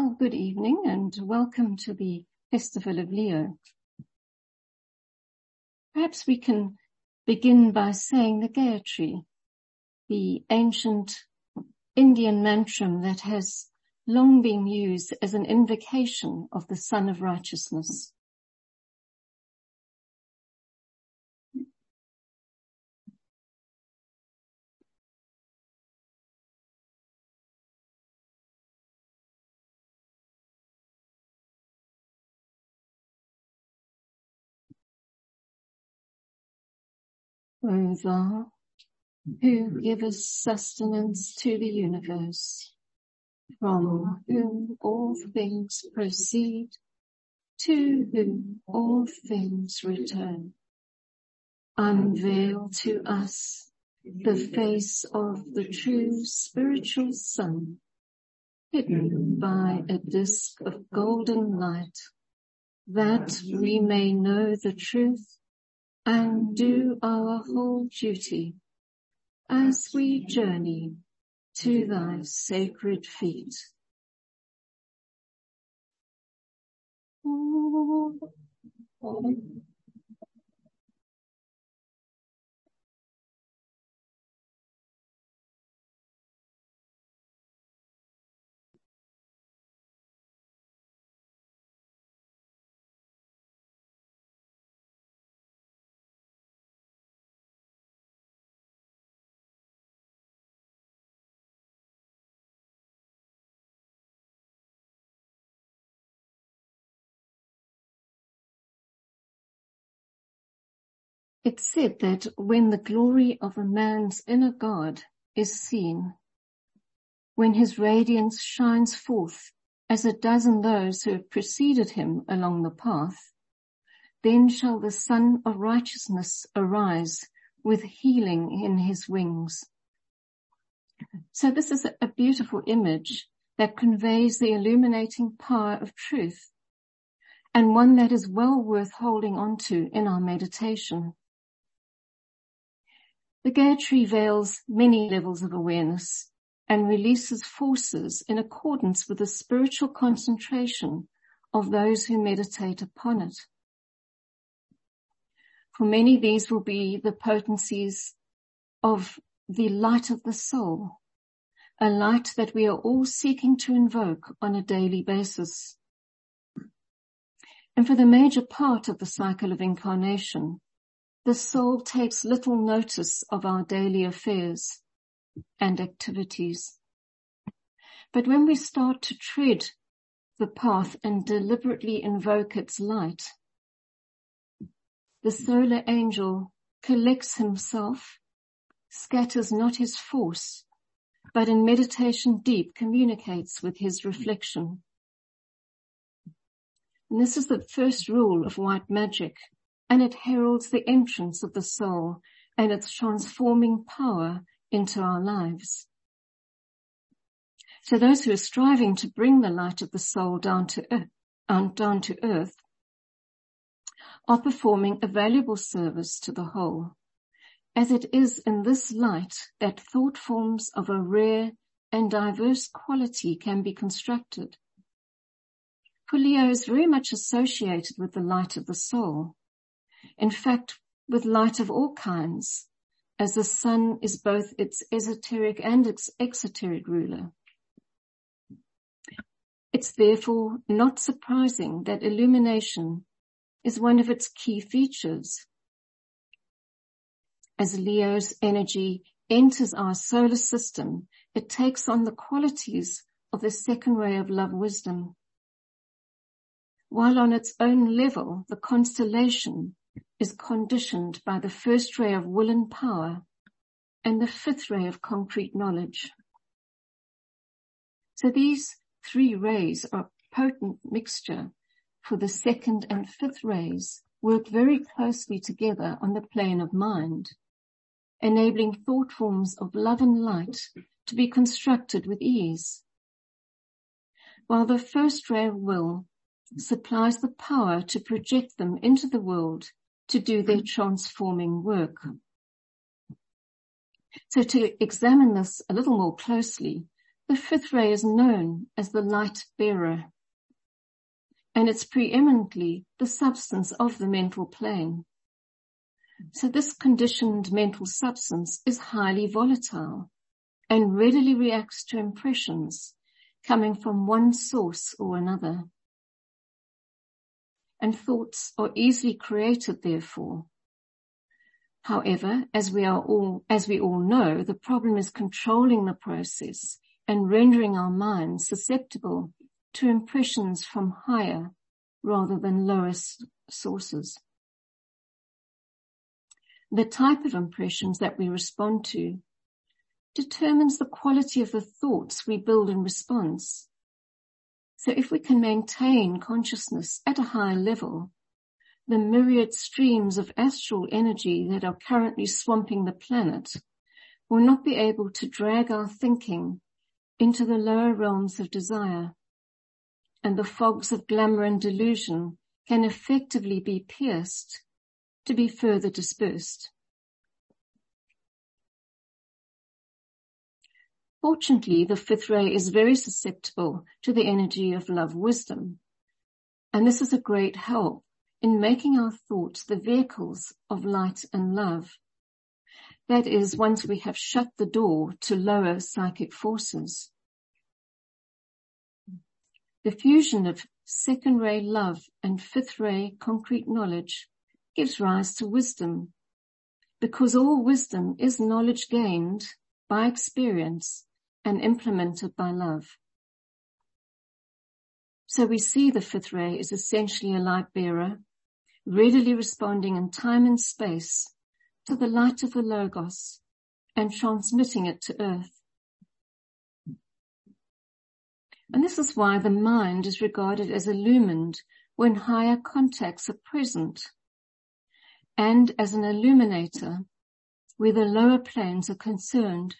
Well, good evening and welcome to the Festival of Leo. Perhaps we can begin by saying the Gayatri, the ancient Indian mantra that has long been used as an invocation of the Sun of Righteousness. Thou, who givest sustenance to the universe, from whom all things proceed, to whom all things return. Unveil to us the face of the true spiritual sun, hidden by a disk of golden light, that we may know the truth and do our whole duty as we journey to thy sacred feet. It's said that when the glory of a man's inner God is seen, when his radiance shines forth as it does in those who have preceded him along the path, then shall the sun of righteousness arise with healing in his wings. So this is a beautiful image that conveys the illuminating power of truth and one that is well worth holding on to in our meditation. The Gayatri veils many levels of awareness and releases forces in accordance with the spiritual concentration of those who meditate upon it. For many, these will be the potencies of the light of the soul, a light that we are all seeking to invoke on a daily basis. And for the major part of the cycle of incarnation, the soul takes little notice of our daily affairs and activities. But when we start to tread the path and deliberately invoke its light, the solar angel collects himself, scatters not his force, but in meditation deep communicates with his reflection. And this is the first rule of white magic and it heralds the entrance of the soul and its transforming power into our lives. So those who are striving to bring the light of the soul down to earth, um, down to earth are performing a valuable service to the whole, as it is in this light that thought forms of a rare and diverse quality can be constructed. Leo is very much associated with the light of the soul in fact, with light of all kinds, as the sun is both its esoteric and its exoteric ruler. It's therefore not surprising that illumination is one of its key features. As Leo's energy enters our solar system, it takes on the qualities of the second ray of love wisdom. While on its own level, the constellation is conditioned by the first ray of will and power and the fifth ray of concrete knowledge. So these three rays are a potent mixture for the second and fifth rays work very closely together on the plane of mind, enabling thought forms of love and light to be constructed with ease. While the first ray of will supplies the power to project them into the world to do their transforming work. So to examine this a little more closely, the fifth ray is known as the light bearer, and it's preeminently the substance of the mental plane. So this conditioned mental substance is highly volatile and readily reacts to impressions coming from one source or another. And thoughts are easily created therefore. However, as we are all, as we all know, the problem is controlling the process and rendering our minds susceptible to impressions from higher rather than lower sources. The type of impressions that we respond to determines the quality of the thoughts we build in response. So if we can maintain consciousness at a high level, the myriad streams of astral energy that are currently swamping the planet will not be able to drag our thinking into the lower realms of desire, and the fogs of glamour and delusion can effectively be pierced to be further dispersed. Fortunately, the fifth ray is very susceptible to the energy of love wisdom, and this is a great help in making our thoughts the vehicles of light and love. That is, once we have shut the door to lower psychic forces. The fusion of second ray love and fifth ray concrete knowledge gives rise to wisdom, because all wisdom is knowledge gained by experience and implemented by love. So we see the fifth ray is essentially a light bearer, readily responding in time and space to the light of the Logos and transmitting it to earth. And this is why the mind is regarded as illumined when higher contacts are present and as an illuminator where the lower planes are concerned.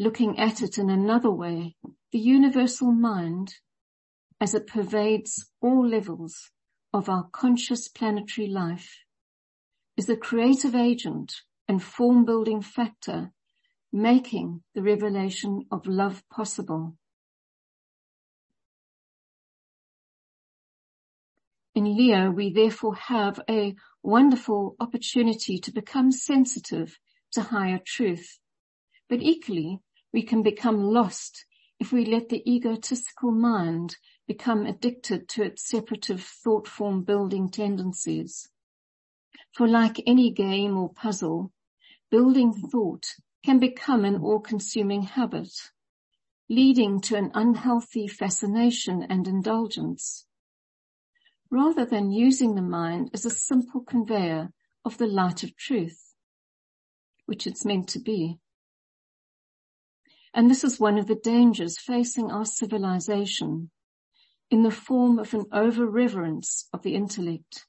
Looking at it in another way, the universal mind, as it pervades all levels of our conscious planetary life, is the creative agent and form building factor making the revelation of love possible. In Leo, we therefore have a wonderful opportunity to become sensitive to higher truth. But equally, we can become lost if we let the egotistical mind become addicted to its separative thought form building tendencies. For like any game or puzzle, building thought can become an all-consuming habit, leading to an unhealthy fascination and indulgence, rather than using the mind as a simple conveyor of the light of truth, which it's meant to be. And this is one of the dangers facing our civilization in the form of an over-reverence of the intellect.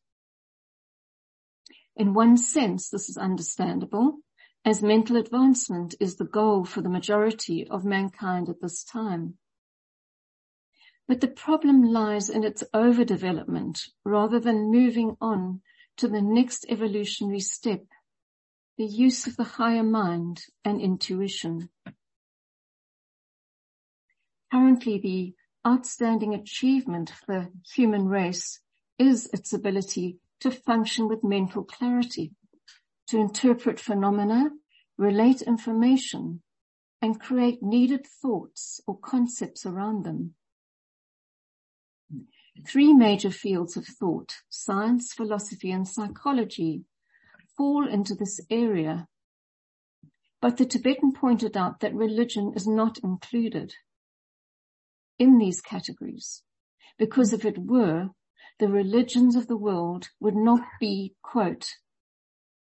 In one sense, this is understandable as mental advancement is the goal for the majority of mankind at this time. But the problem lies in its overdevelopment rather than moving on to the next evolutionary step, the use of the higher mind and intuition. Currently, the outstanding achievement of the human race is its ability to function with mental clarity to interpret phenomena, relate information, and create needed thoughts or concepts around them. Three major fields of thought, science, philosophy, and psychology, fall into this area. But the Tibetan pointed out that religion is not included in these categories, because if it were, the religions of the world would not be, quote,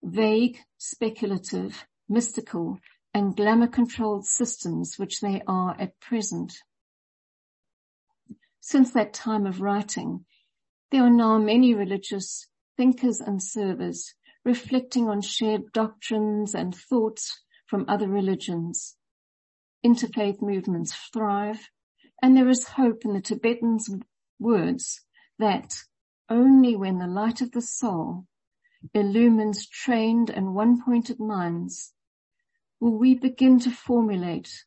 vague, speculative, mystical, and glamour-controlled systems which they are at present. Since that time of writing, there are now many religious thinkers and servers reflecting on shared doctrines and thoughts from other religions. Interfaith movements thrive, and there is hope in the Tibetans' words that only when the light of the soul illumines trained and one-pointed minds, will we begin to formulate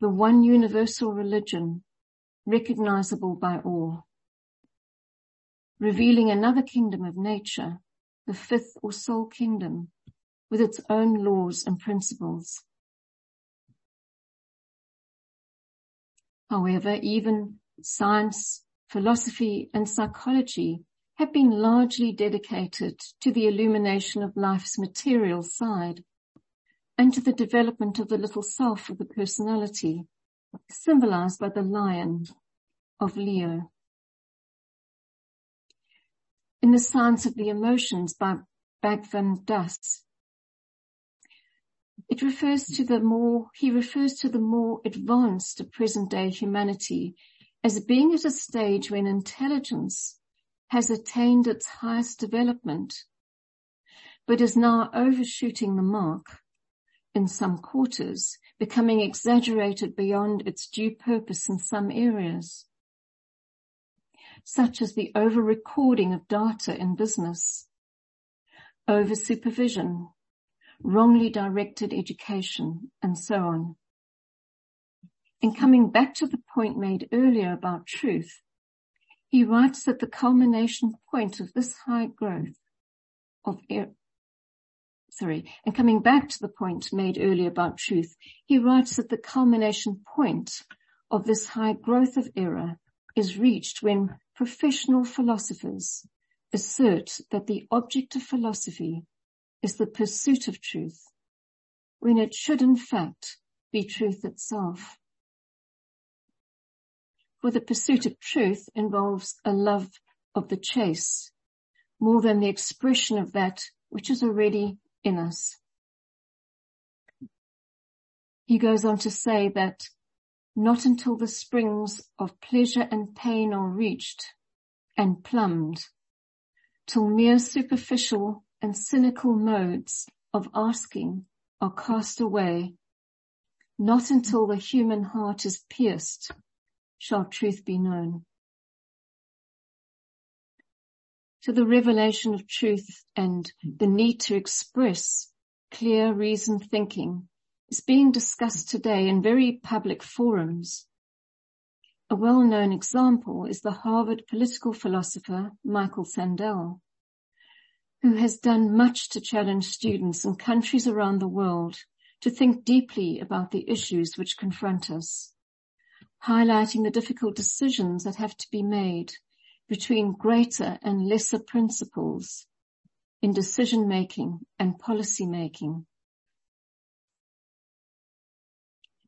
the one universal religion recognizable by all, revealing another kingdom of nature, the fifth or soul kingdom, with its own laws and principles. However, even science, philosophy and psychology have been largely dedicated to the illumination of life's material side and to the development of the little self of the personality, symbolized by the lion of Leo. In the Science of the Emotions by Bhagwan Das, it refers to the more, he refers to the more advanced present day humanity as being at a stage when intelligence has attained its highest development, but is now overshooting the mark in some quarters, becoming exaggerated beyond its due purpose in some areas, such as the over-recording of data in business, over-supervision, wrongly directed education, and so on. In coming back to the point made earlier about truth, he writes that the culmination point of this high growth of sorry, and coming back to the point made earlier about truth, he writes that the culmination point of this high growth of error is reached when professional philosophers assert that the object of philosophy is the pursuit of truth, when it should in fact be truth itself. For the pursuit of truth involves a love of the chase more than the expression of that which is already in us. He goes on to say that not until the springs of pleasure and pain are reached and plumbed, till mere superficial and cynical modes of asking are cast away, not until the human heart is pierced shall truth be known. to the revelation of truth and the need to express clear reasoned thinking is being discussed today in very public forums. A well-known example is the Harvard political philosopher Michael Sandel, who has done much to challenge students in countries around the world to think deeply about the issues which confront us, highlighting the difficult decisions that have to be made between greater and lesser principles in decision making and policy making.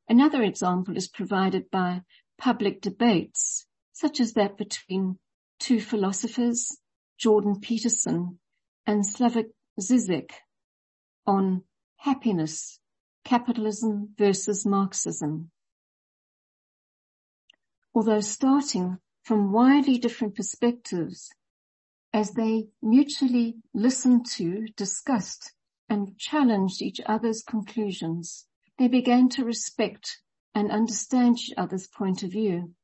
Another example is provided by public debates, such as that between two philosophers, Jordan Peterson and Slavoj Zizek, on happiness, capitalism versus Marxism. Although starting from widely different perspectives as they mutually listened to, discussed, and challenged each other's conclusions. They began to respect and understand each other's point of view.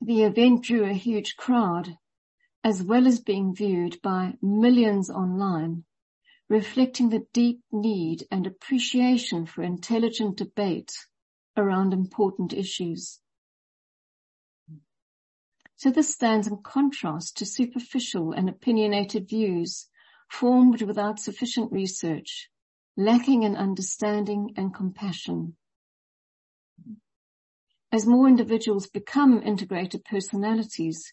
The event drew a huge crowd, as well as being viewed by millions online, reflecting the deep need and appreciation for intelligent debate around important issues. So this stands in contrast to superficial and opinionated views formed without sufficient research, lacking in understanding and compassion. As more individuals become integrated personalities,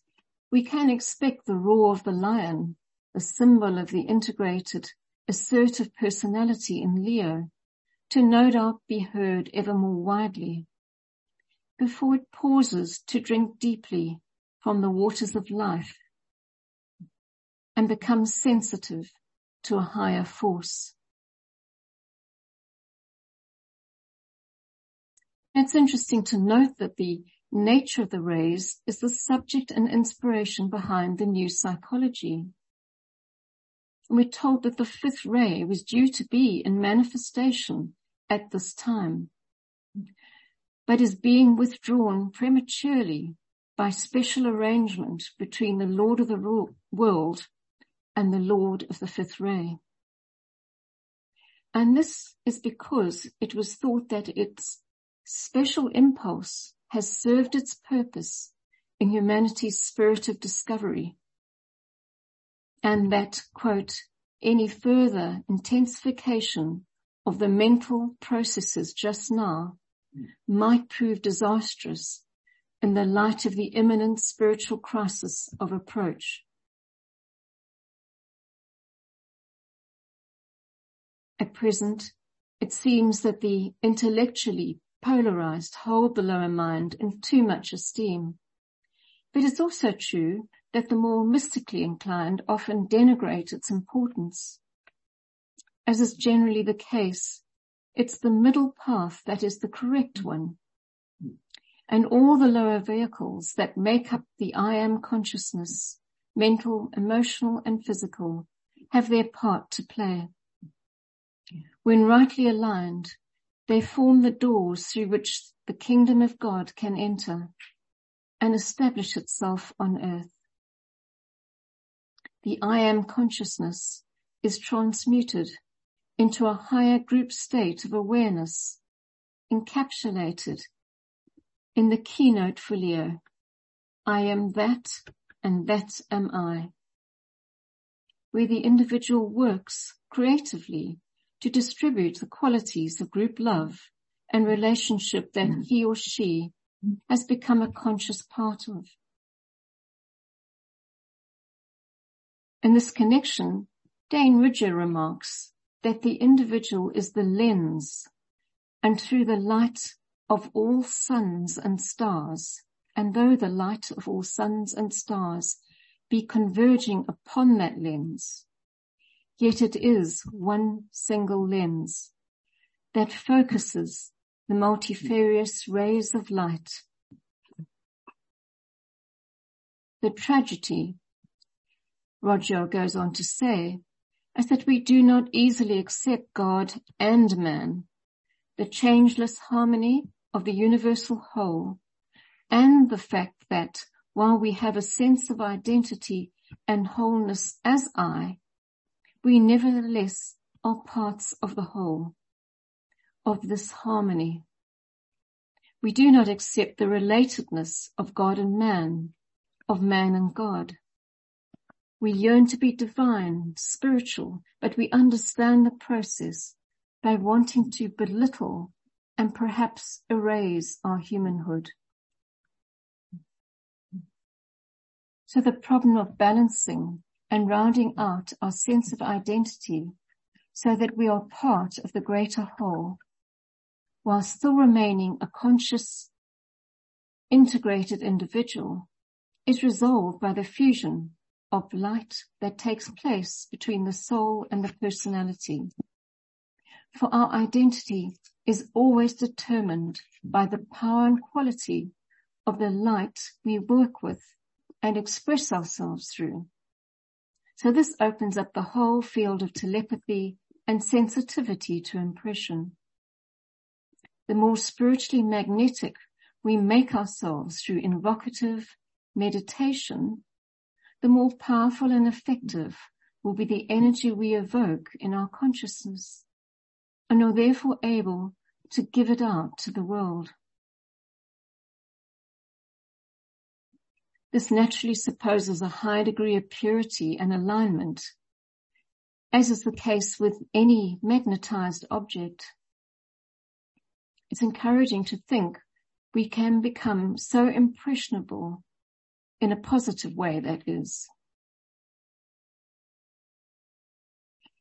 we can expect the roar of the lion, the symbol of the integrated, assertive personality in Leo, to no doubt be heard ever more widely before it pauses to drink deeply from the waters of life and become sensitive to a higher force. It's interesting to note that the nature of the rays is the subject and inspiration behind the new psychology. And we're told that the fifth ray was due to be in manifestation at this time, but is being withdrawn prematurely by special arrangement between the Lord of the world and the Lord of the fifth ray. And this is because it was thought that its special impulse has served its purpose in humanity's spirit of discovery. And that, quote, any further intensification of the mental processes just now might prove disastrous in the light of the imminent spiritual crisis of approach. At present, it seems that the intellectually polarized hold the lower mind in too much esteem. But it's also true that the more mystically inclined often denigrate its importance. As is generally the case, it's the middle path that is the correct one. And all the lower vehicles that make up the I am consciousness, mental, emotional and physical, have their part to play. When rightly aligned, they form the doors through which the kingdom of God can enter and establish itself on earth. The I am consciousness is transmuted into a higher group state of awareness encapsulated in the keynote for Leo. I am that and that am I. Where the individual works creatively to distribute the qualities of group love and relationship that mm. he or she has become a conscious part of. In this connection, Dane Rudhyar remarks that the individual is the lens and through the light of all suns and stars, and though the light of all suns and stars be converging upon that lens, yet it is one single lens that focuses the multifarious rays of light. The tragedy, Rudhyar goes on to say, is that we do not easily accept God and man, the changeless harmony of the universal whole, and the fact that while we have a sense of identity and wholeness as I, we nevertheless are parts of the whole, of this harmony. We do not accept the relatedness of God and man, of man and God. We yearn to be divine, spiritual, but we understand the process by wanting to belittle and perhaps erase our humanhood. So the problem of balancing and rounding out our sense of identity so that we are part of the greater whole while still remaining a conscious, integrated individual is resolved by the fusion of light that takes place between the soul and the personality. For our identity is always determined by the power and quality of the light we work with and express ourselves through. So this opens up the whole field of telepathy and sensitivity to impression. The more spiritually magnetic we make ourselves through invocative meditation, the more powerful and effective will be the energy we evoke in our consciousness and are therefore able to give it out to the world. This naturally supposes a high degree of purity and alignment, as is the case with any magnetized object. It's encouraging to think we can become so impressionable in a positive way, that is.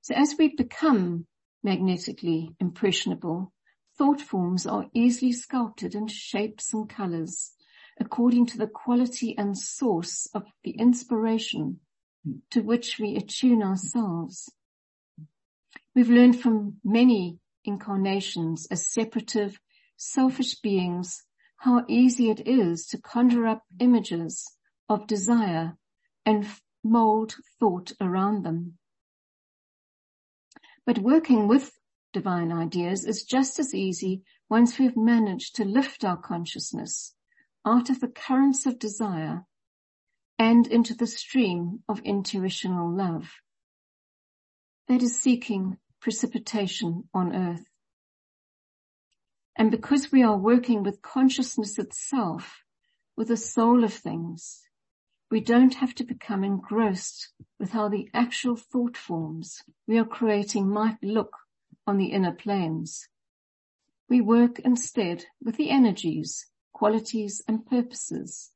So as we become magnetically impressionable, thought forms are easily sculpted into shapes and colors according to the quality and source of the inspiration to which we attune ourselves. We've learned from many incarnations as separative, selfish beings how easy it is to conjure up images of desire and mold thought around them. But working with divine ideas is just as easy once we've managed to lift our consciousness out of the currents of desire and into the stream of intuitional love. That is seeking precipitation on earth. And because we are working with consciousness itself, with the soul of things, we don't have to become engrossed with how the actual thought forms we are creating might look on the inner planes. We work instead with the energies, qualities and purposes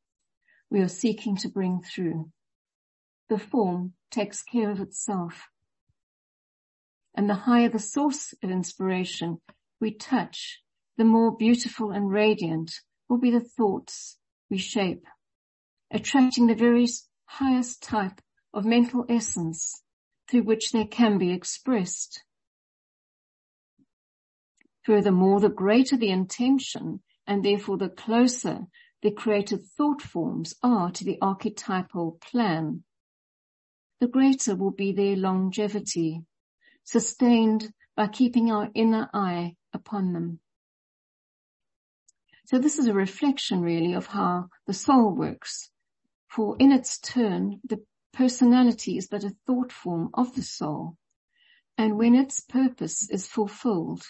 we are seeking to bring through. The form takes care of itself. And the higher the source of inspiration we touch, the more beautiful and radiant will be the thoughts we shape, attracting the very highest type of mental essence through which they can be expressed. Furthermore, the greater the intention and therefore the closer the created thought forms are to the archetypal plan, the greater will be their longevity, sustained by keeping our inner eye upon them. So this is a reflection really of how the soul works. For in its turn, the personality is but a thought form of the soul. And when its purpose is fulfilled,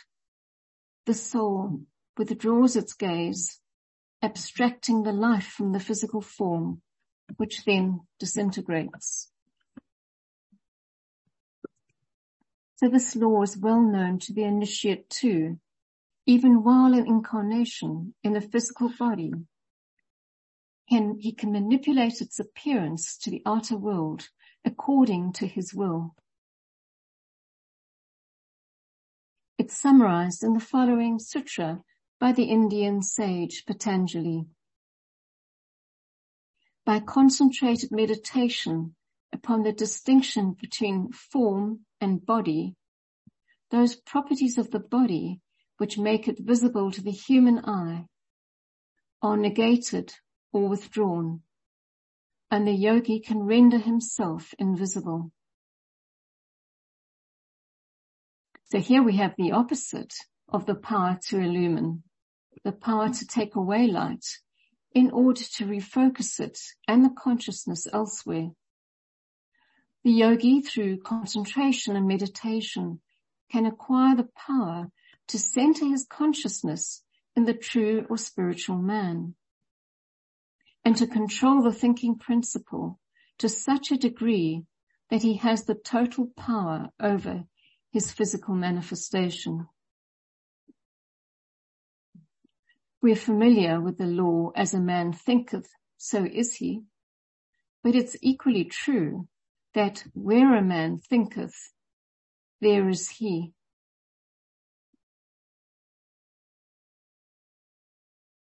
the soul withdraws its gaze, abstracting the life from the physical form, which then disintegrates. So this law is well known to the initiate too, even while in incarnation in a physical body. Can, he can manipulate its appearance to the outer world according to his will. It's summarized in the following sutra by the Indian sage Patanjali. By concentrated meditation upon the distinction between form and body, those properties of the body which make it visible to the human eye are negated or withdrawn, and the yogi can render himself invisible. So here we have the opposite of the power to illumine, the power to take away light in order to refocus it and the consciousness elsewhere. The yogi through concentration and meditation can acquire the power to center his consciousness in the true or spiritual man and to control the thinking principle to such a degree that he has the total power over his physical manifestation. We're familiar with the law as a man thinketh, so is he, but it's equally true that where a man thinketh, there is he.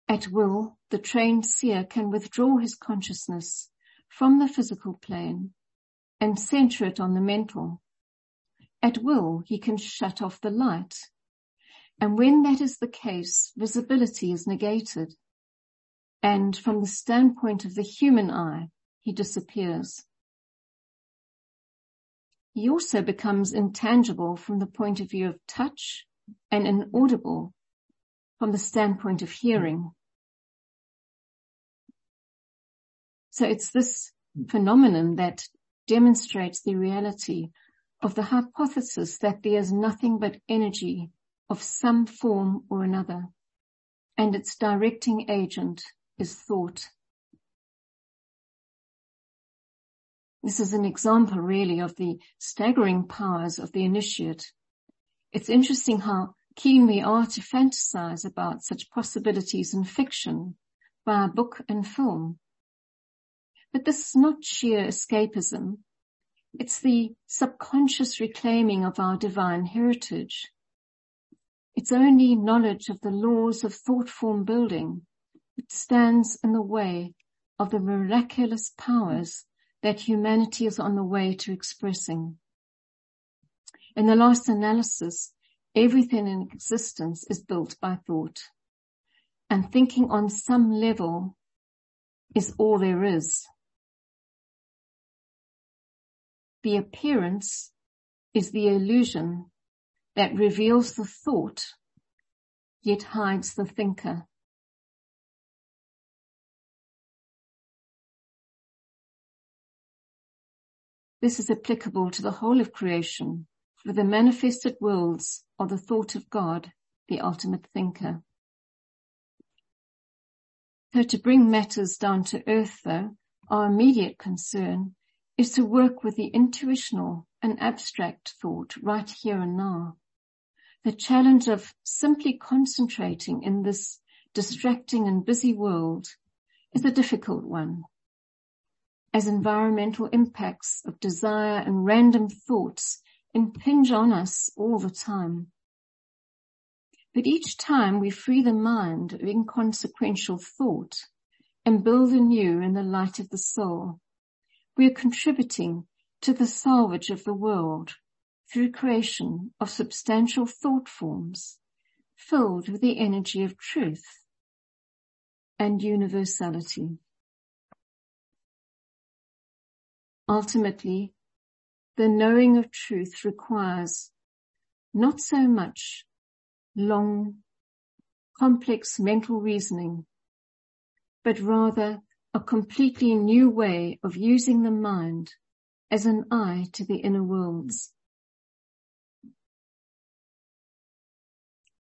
At will, the trained seer can withdraw his consciousness from the physical plane and center it on the mental. At will, he can shut off the light. And when that is the case, visibility is negated. And from the standpoint of the human eye, he disappears. He also becomes intangible from the point of view of touch and inaudible from the standpoint of hearing. So it's this phenomenon that demonstrates the reality of the hypothesis that there is nothing but energy of some form or another, and its directing agent is thought. This is an example really of the staggering powers of the initiate. It's interesting how keen we are to fantasize about such possibilities in fiction via book and film. But this is not sheer escapism. It's the subconscious reclaiming of our divine heritage. It's only knowledge of the laws of thought form building that stands in the way of the miraculous powers that humanity is on the way to expressing. In the last analysis, everything in existence is built by thought. And thinking on some level is all there is. The appearance is the illusion that reveals the thought, yet hides the thinker. This is applicable to the whole of creation, for the manifested worlds are the thought of God, the ultimate thinker. So to bring matters down to earth though, our immediate concern is to work with the intuitional and abstract thought right here and now. The challenge of simply concentrating in this distracting and busy world is a difficult one. As environmental impacts of desire and random thoughts impinge on us all the time. But each time we free the mind of inconsequential thought and build anew in the light of the soul, we are contributing to the salvage of the world through creation of substantial thought forms filled with the energy of truth and universality. Ultimately, the knowing of truth requires not so much long, complex mental reasoning, but rather a completely new way of using the mind as an eye to the inner worlds.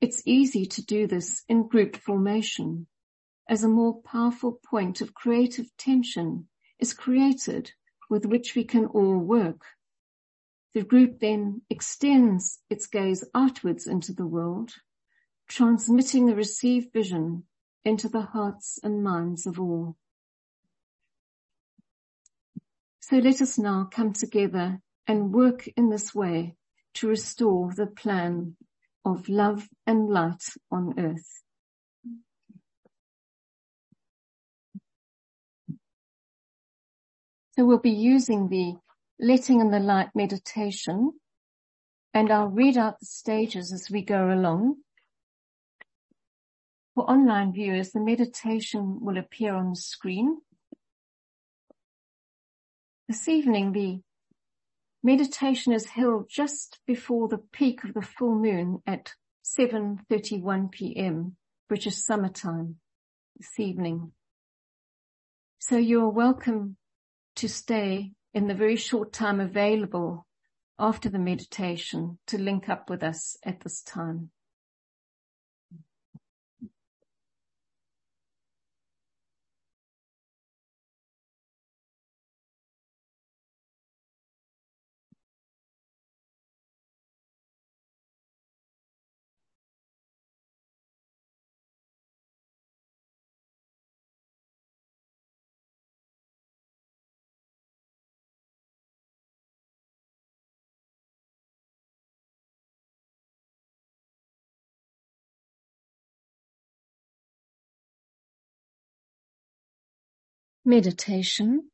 It's easy to do this in group formation as a more powerful point of creative tension is created with which we can all work. The group then extends its gaze outwards into the world, transmitting the received vision into the hearts and minds of all. So let us now come together and work in this way to restore the plan of love and light on earth. So we'll be using the letting in the light meditation and I'll read out the stages as we go along. For online viewers, the meditation will appear on the screen. This evening, the meditation is held just before the peak of the full moon at 7.31 p.m. British summertime this evening. So you're welcome to stay in the very short time available after the meditation to link up with us at this time. Meditation,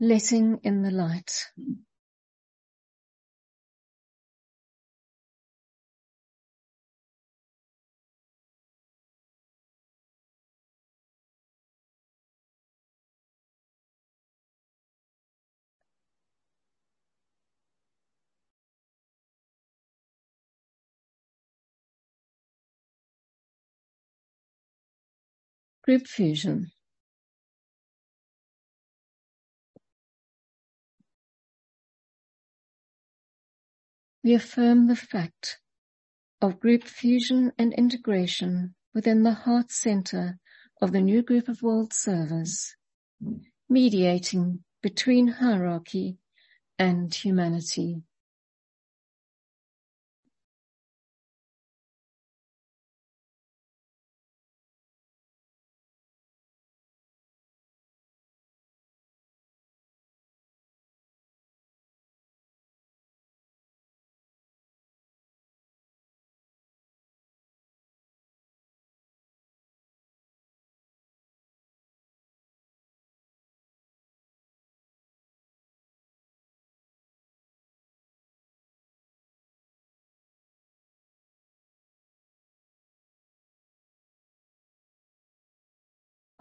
letting in the light. Group fusion. We affirm the fact of group fusion and integration within the heart center of the new group of world servers, mediating between hierarchy and humanity.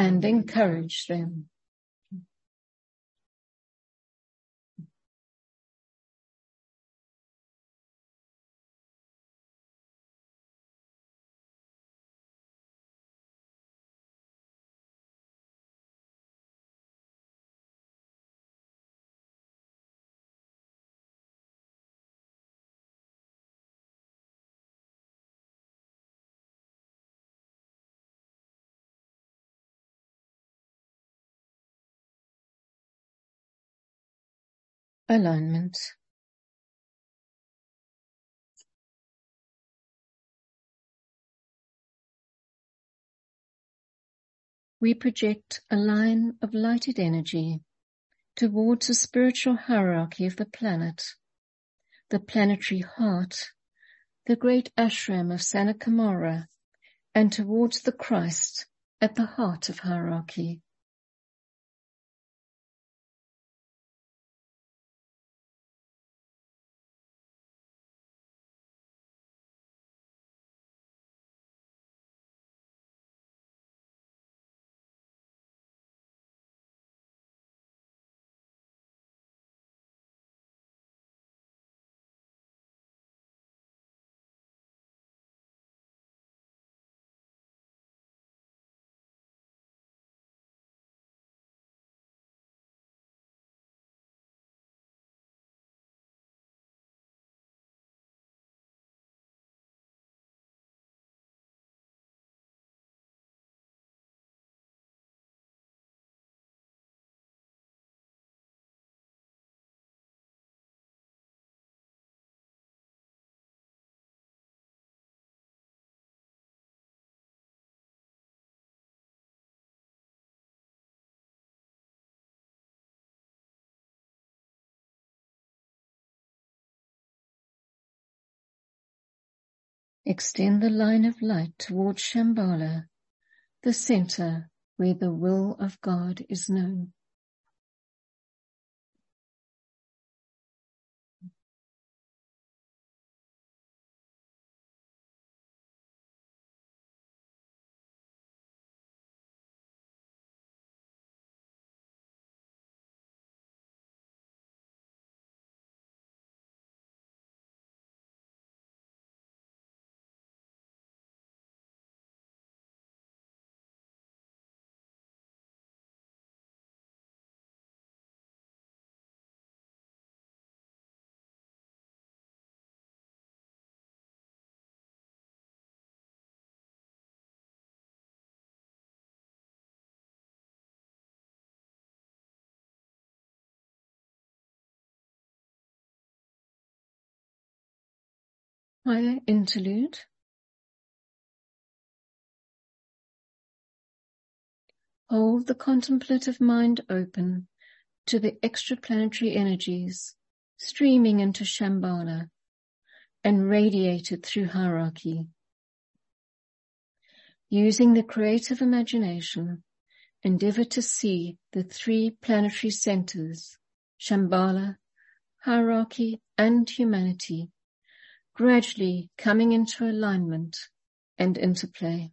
and encourage them. Alignment. We project a line of lighted energy towards the spiritual hierarchy of the planet, the planetary heart, the great ashram of Sanna and towards the Christ at the heart of hierarchy. Extend the line of light towards Shambhala, the center where the will of God is known. Interlude. Hold the contemplative mind open to the extraplanetary energies streaming into Shambhala and radiated through hierarchy. Using the creative imagination, endeavor to see the three planetary centers, Shambhala, hierarchy, and humanity gradually coming into alignment and interplay.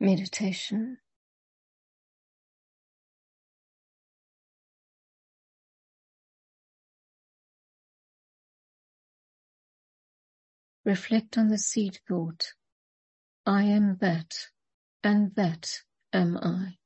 Meditation. Reflect on the seed thought. I am that, and that am I.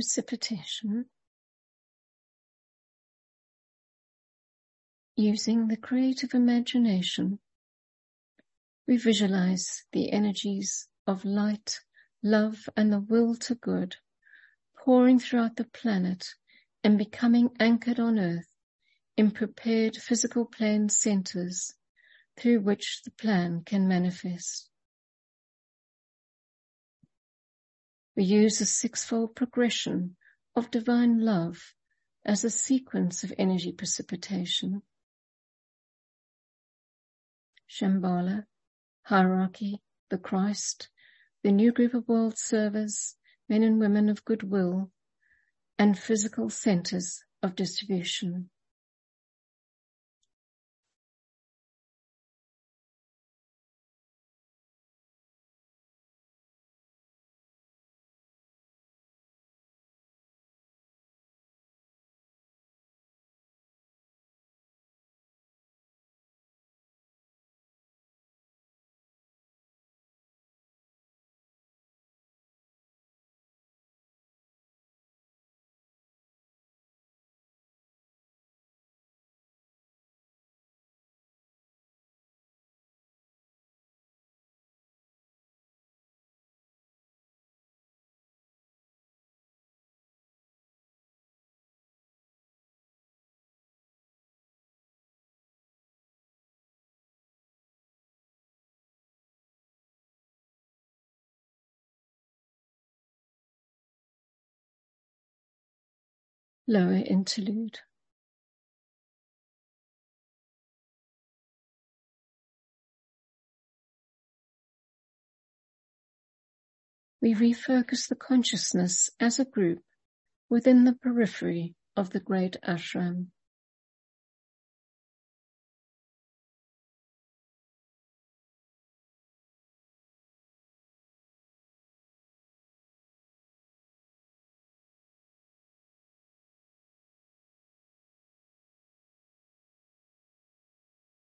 precipitation using the creative imagination, we visualize the energies of light, love, and the will to good pouring throughout the planet and becoming anchored on earth in prepared physical plane centers through which the plan can manifest. We use a sixfold progression of divine love as a sequence of energy precipitation. Shambhala, hierarchy, the Christ, the new group of world servers, men and women of goodwill, and physical centers of distribution. Lower interlude. We refocus the consciousness as a group within the periphery of the great ashram.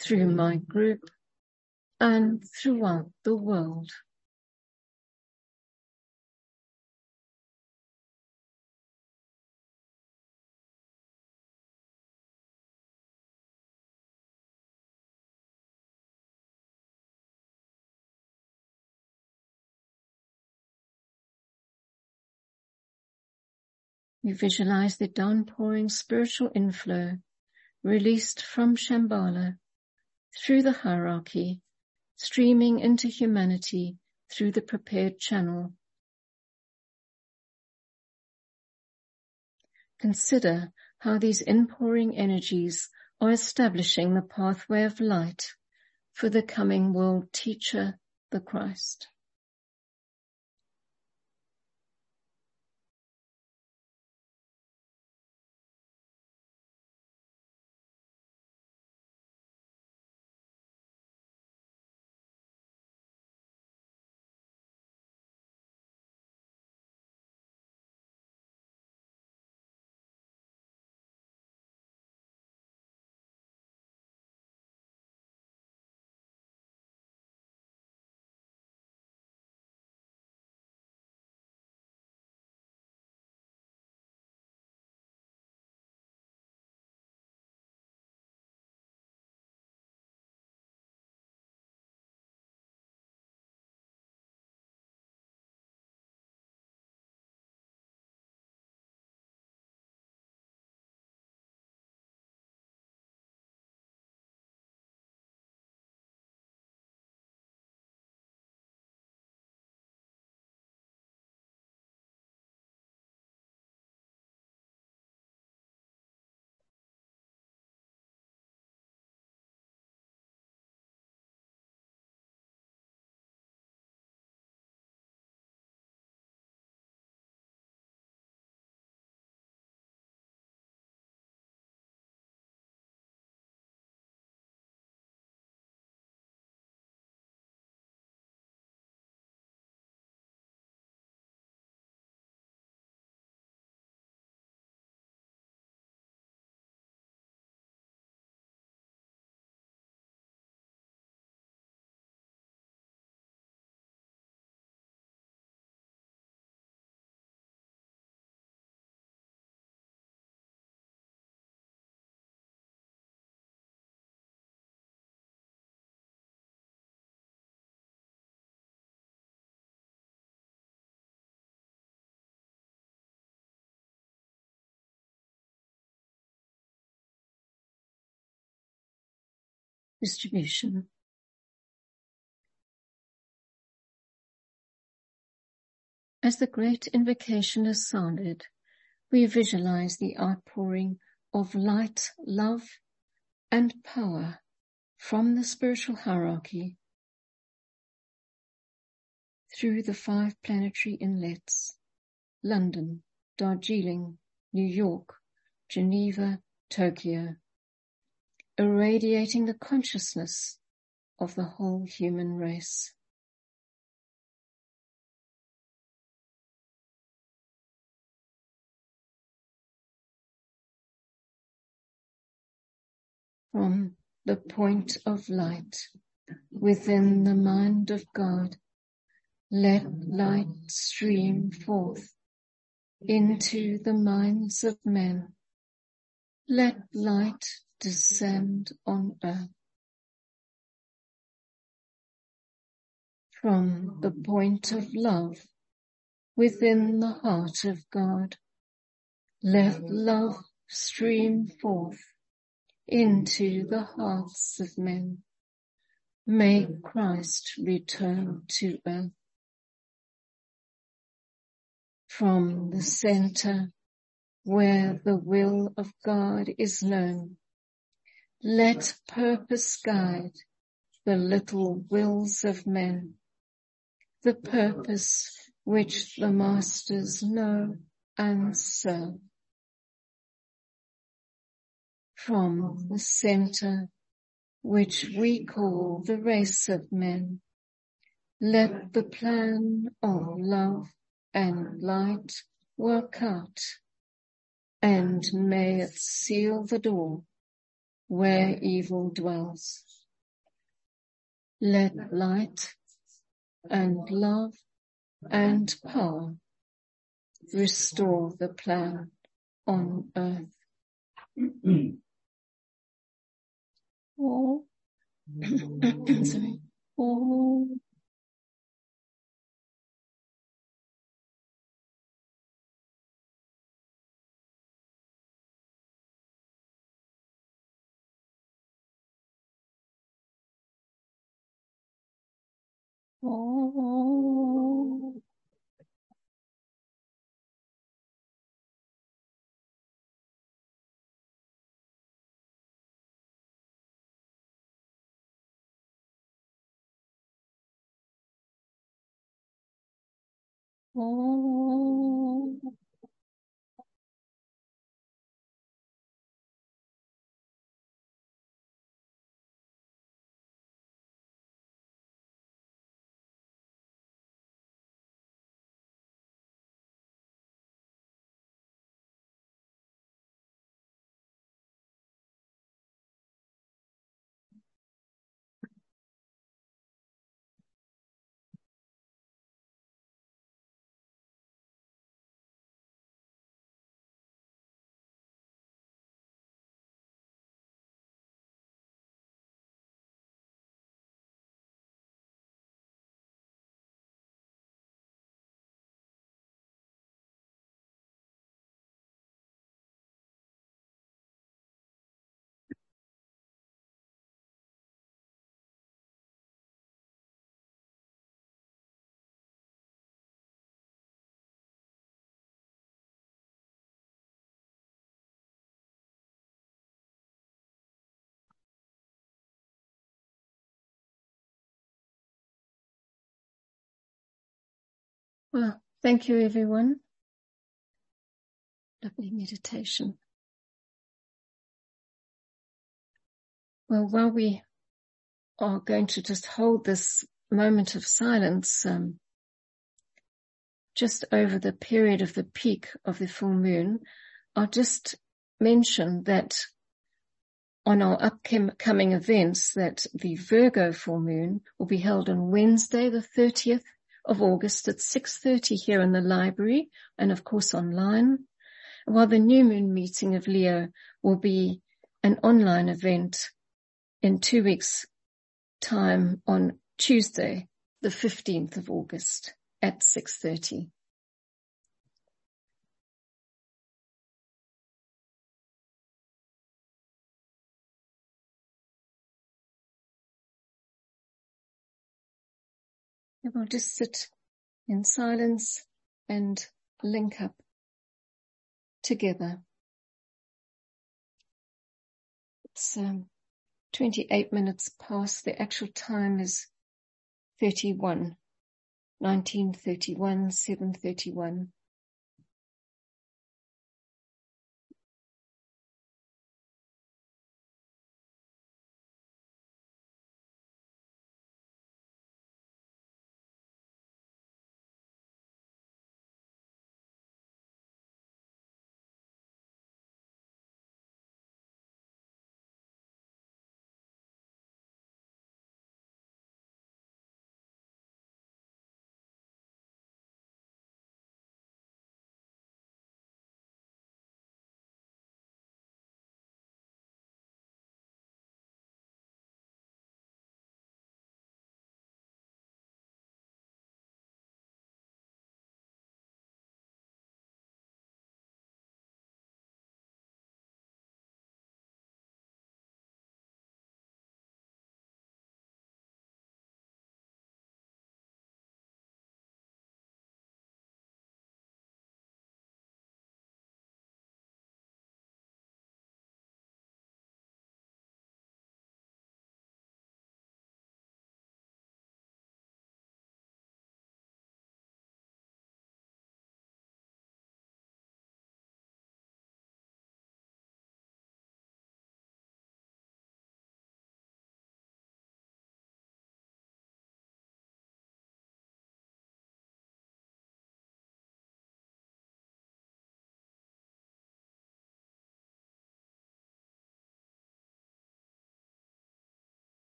through my group and throughout the world. We visualize the downpouring spiritual inflow released from Shambhala through the hierarchy, streaming into humanity through the prepared channel. Consider how these inpouring energies are establishing the pathway of light for the coming world teacher, the Christ. Distribution. As the great invocation is sounded, we visualize the outpouring of light, love, and power from the spiritual hierarchy through the five planetary inlets, London, Darjeeling, New York, Geneva, Tokyo, irradiating the consciousness of the whole human race. from the point of light within the mind of God. Let light stream forth into the minds of men. Let light descend on earth. From the point of love within the heart of God, let love stream forth into the hearts of men. May Christ return to earth. From the center where the will of God is known, let purpose guide the little wills of men, the purpose which the masters know and serve from the center which we call the race of men. Let the plan of love and light work out and may it seal the door where evil dwells. Let light and love and power restore the plan on earth. Oh. Sorry. Oh. Oh. Oh. Well, thank you everyone. Lovely meditation. Well, while we are going to just hold this moment of silence, um, just over the period of the peak of the full moon, I'll just mention that on our upcoming events that the Virgo full moon will be held on Wednesday, the 30th of August at 6.30 here in the library and of course online, while the new moon meeting of Leo will be an online event in two weeks time on Tuesday, the 15th of August at 6.30. we'll just sit in silence and link up together. It's um, 28 minutes past. The actual time is 31, 1931, 731.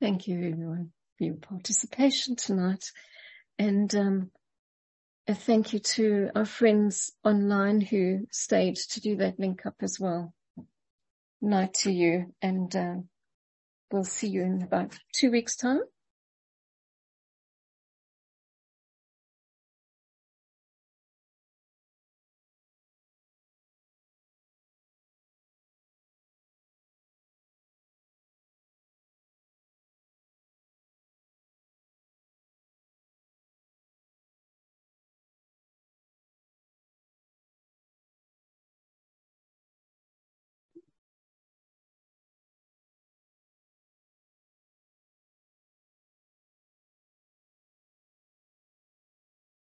Thank you everyone for your participation tonight. And um, a thank you to our friends online who stayed to do that link up as well. Night to you and uh, we'll see you in about two weeks time.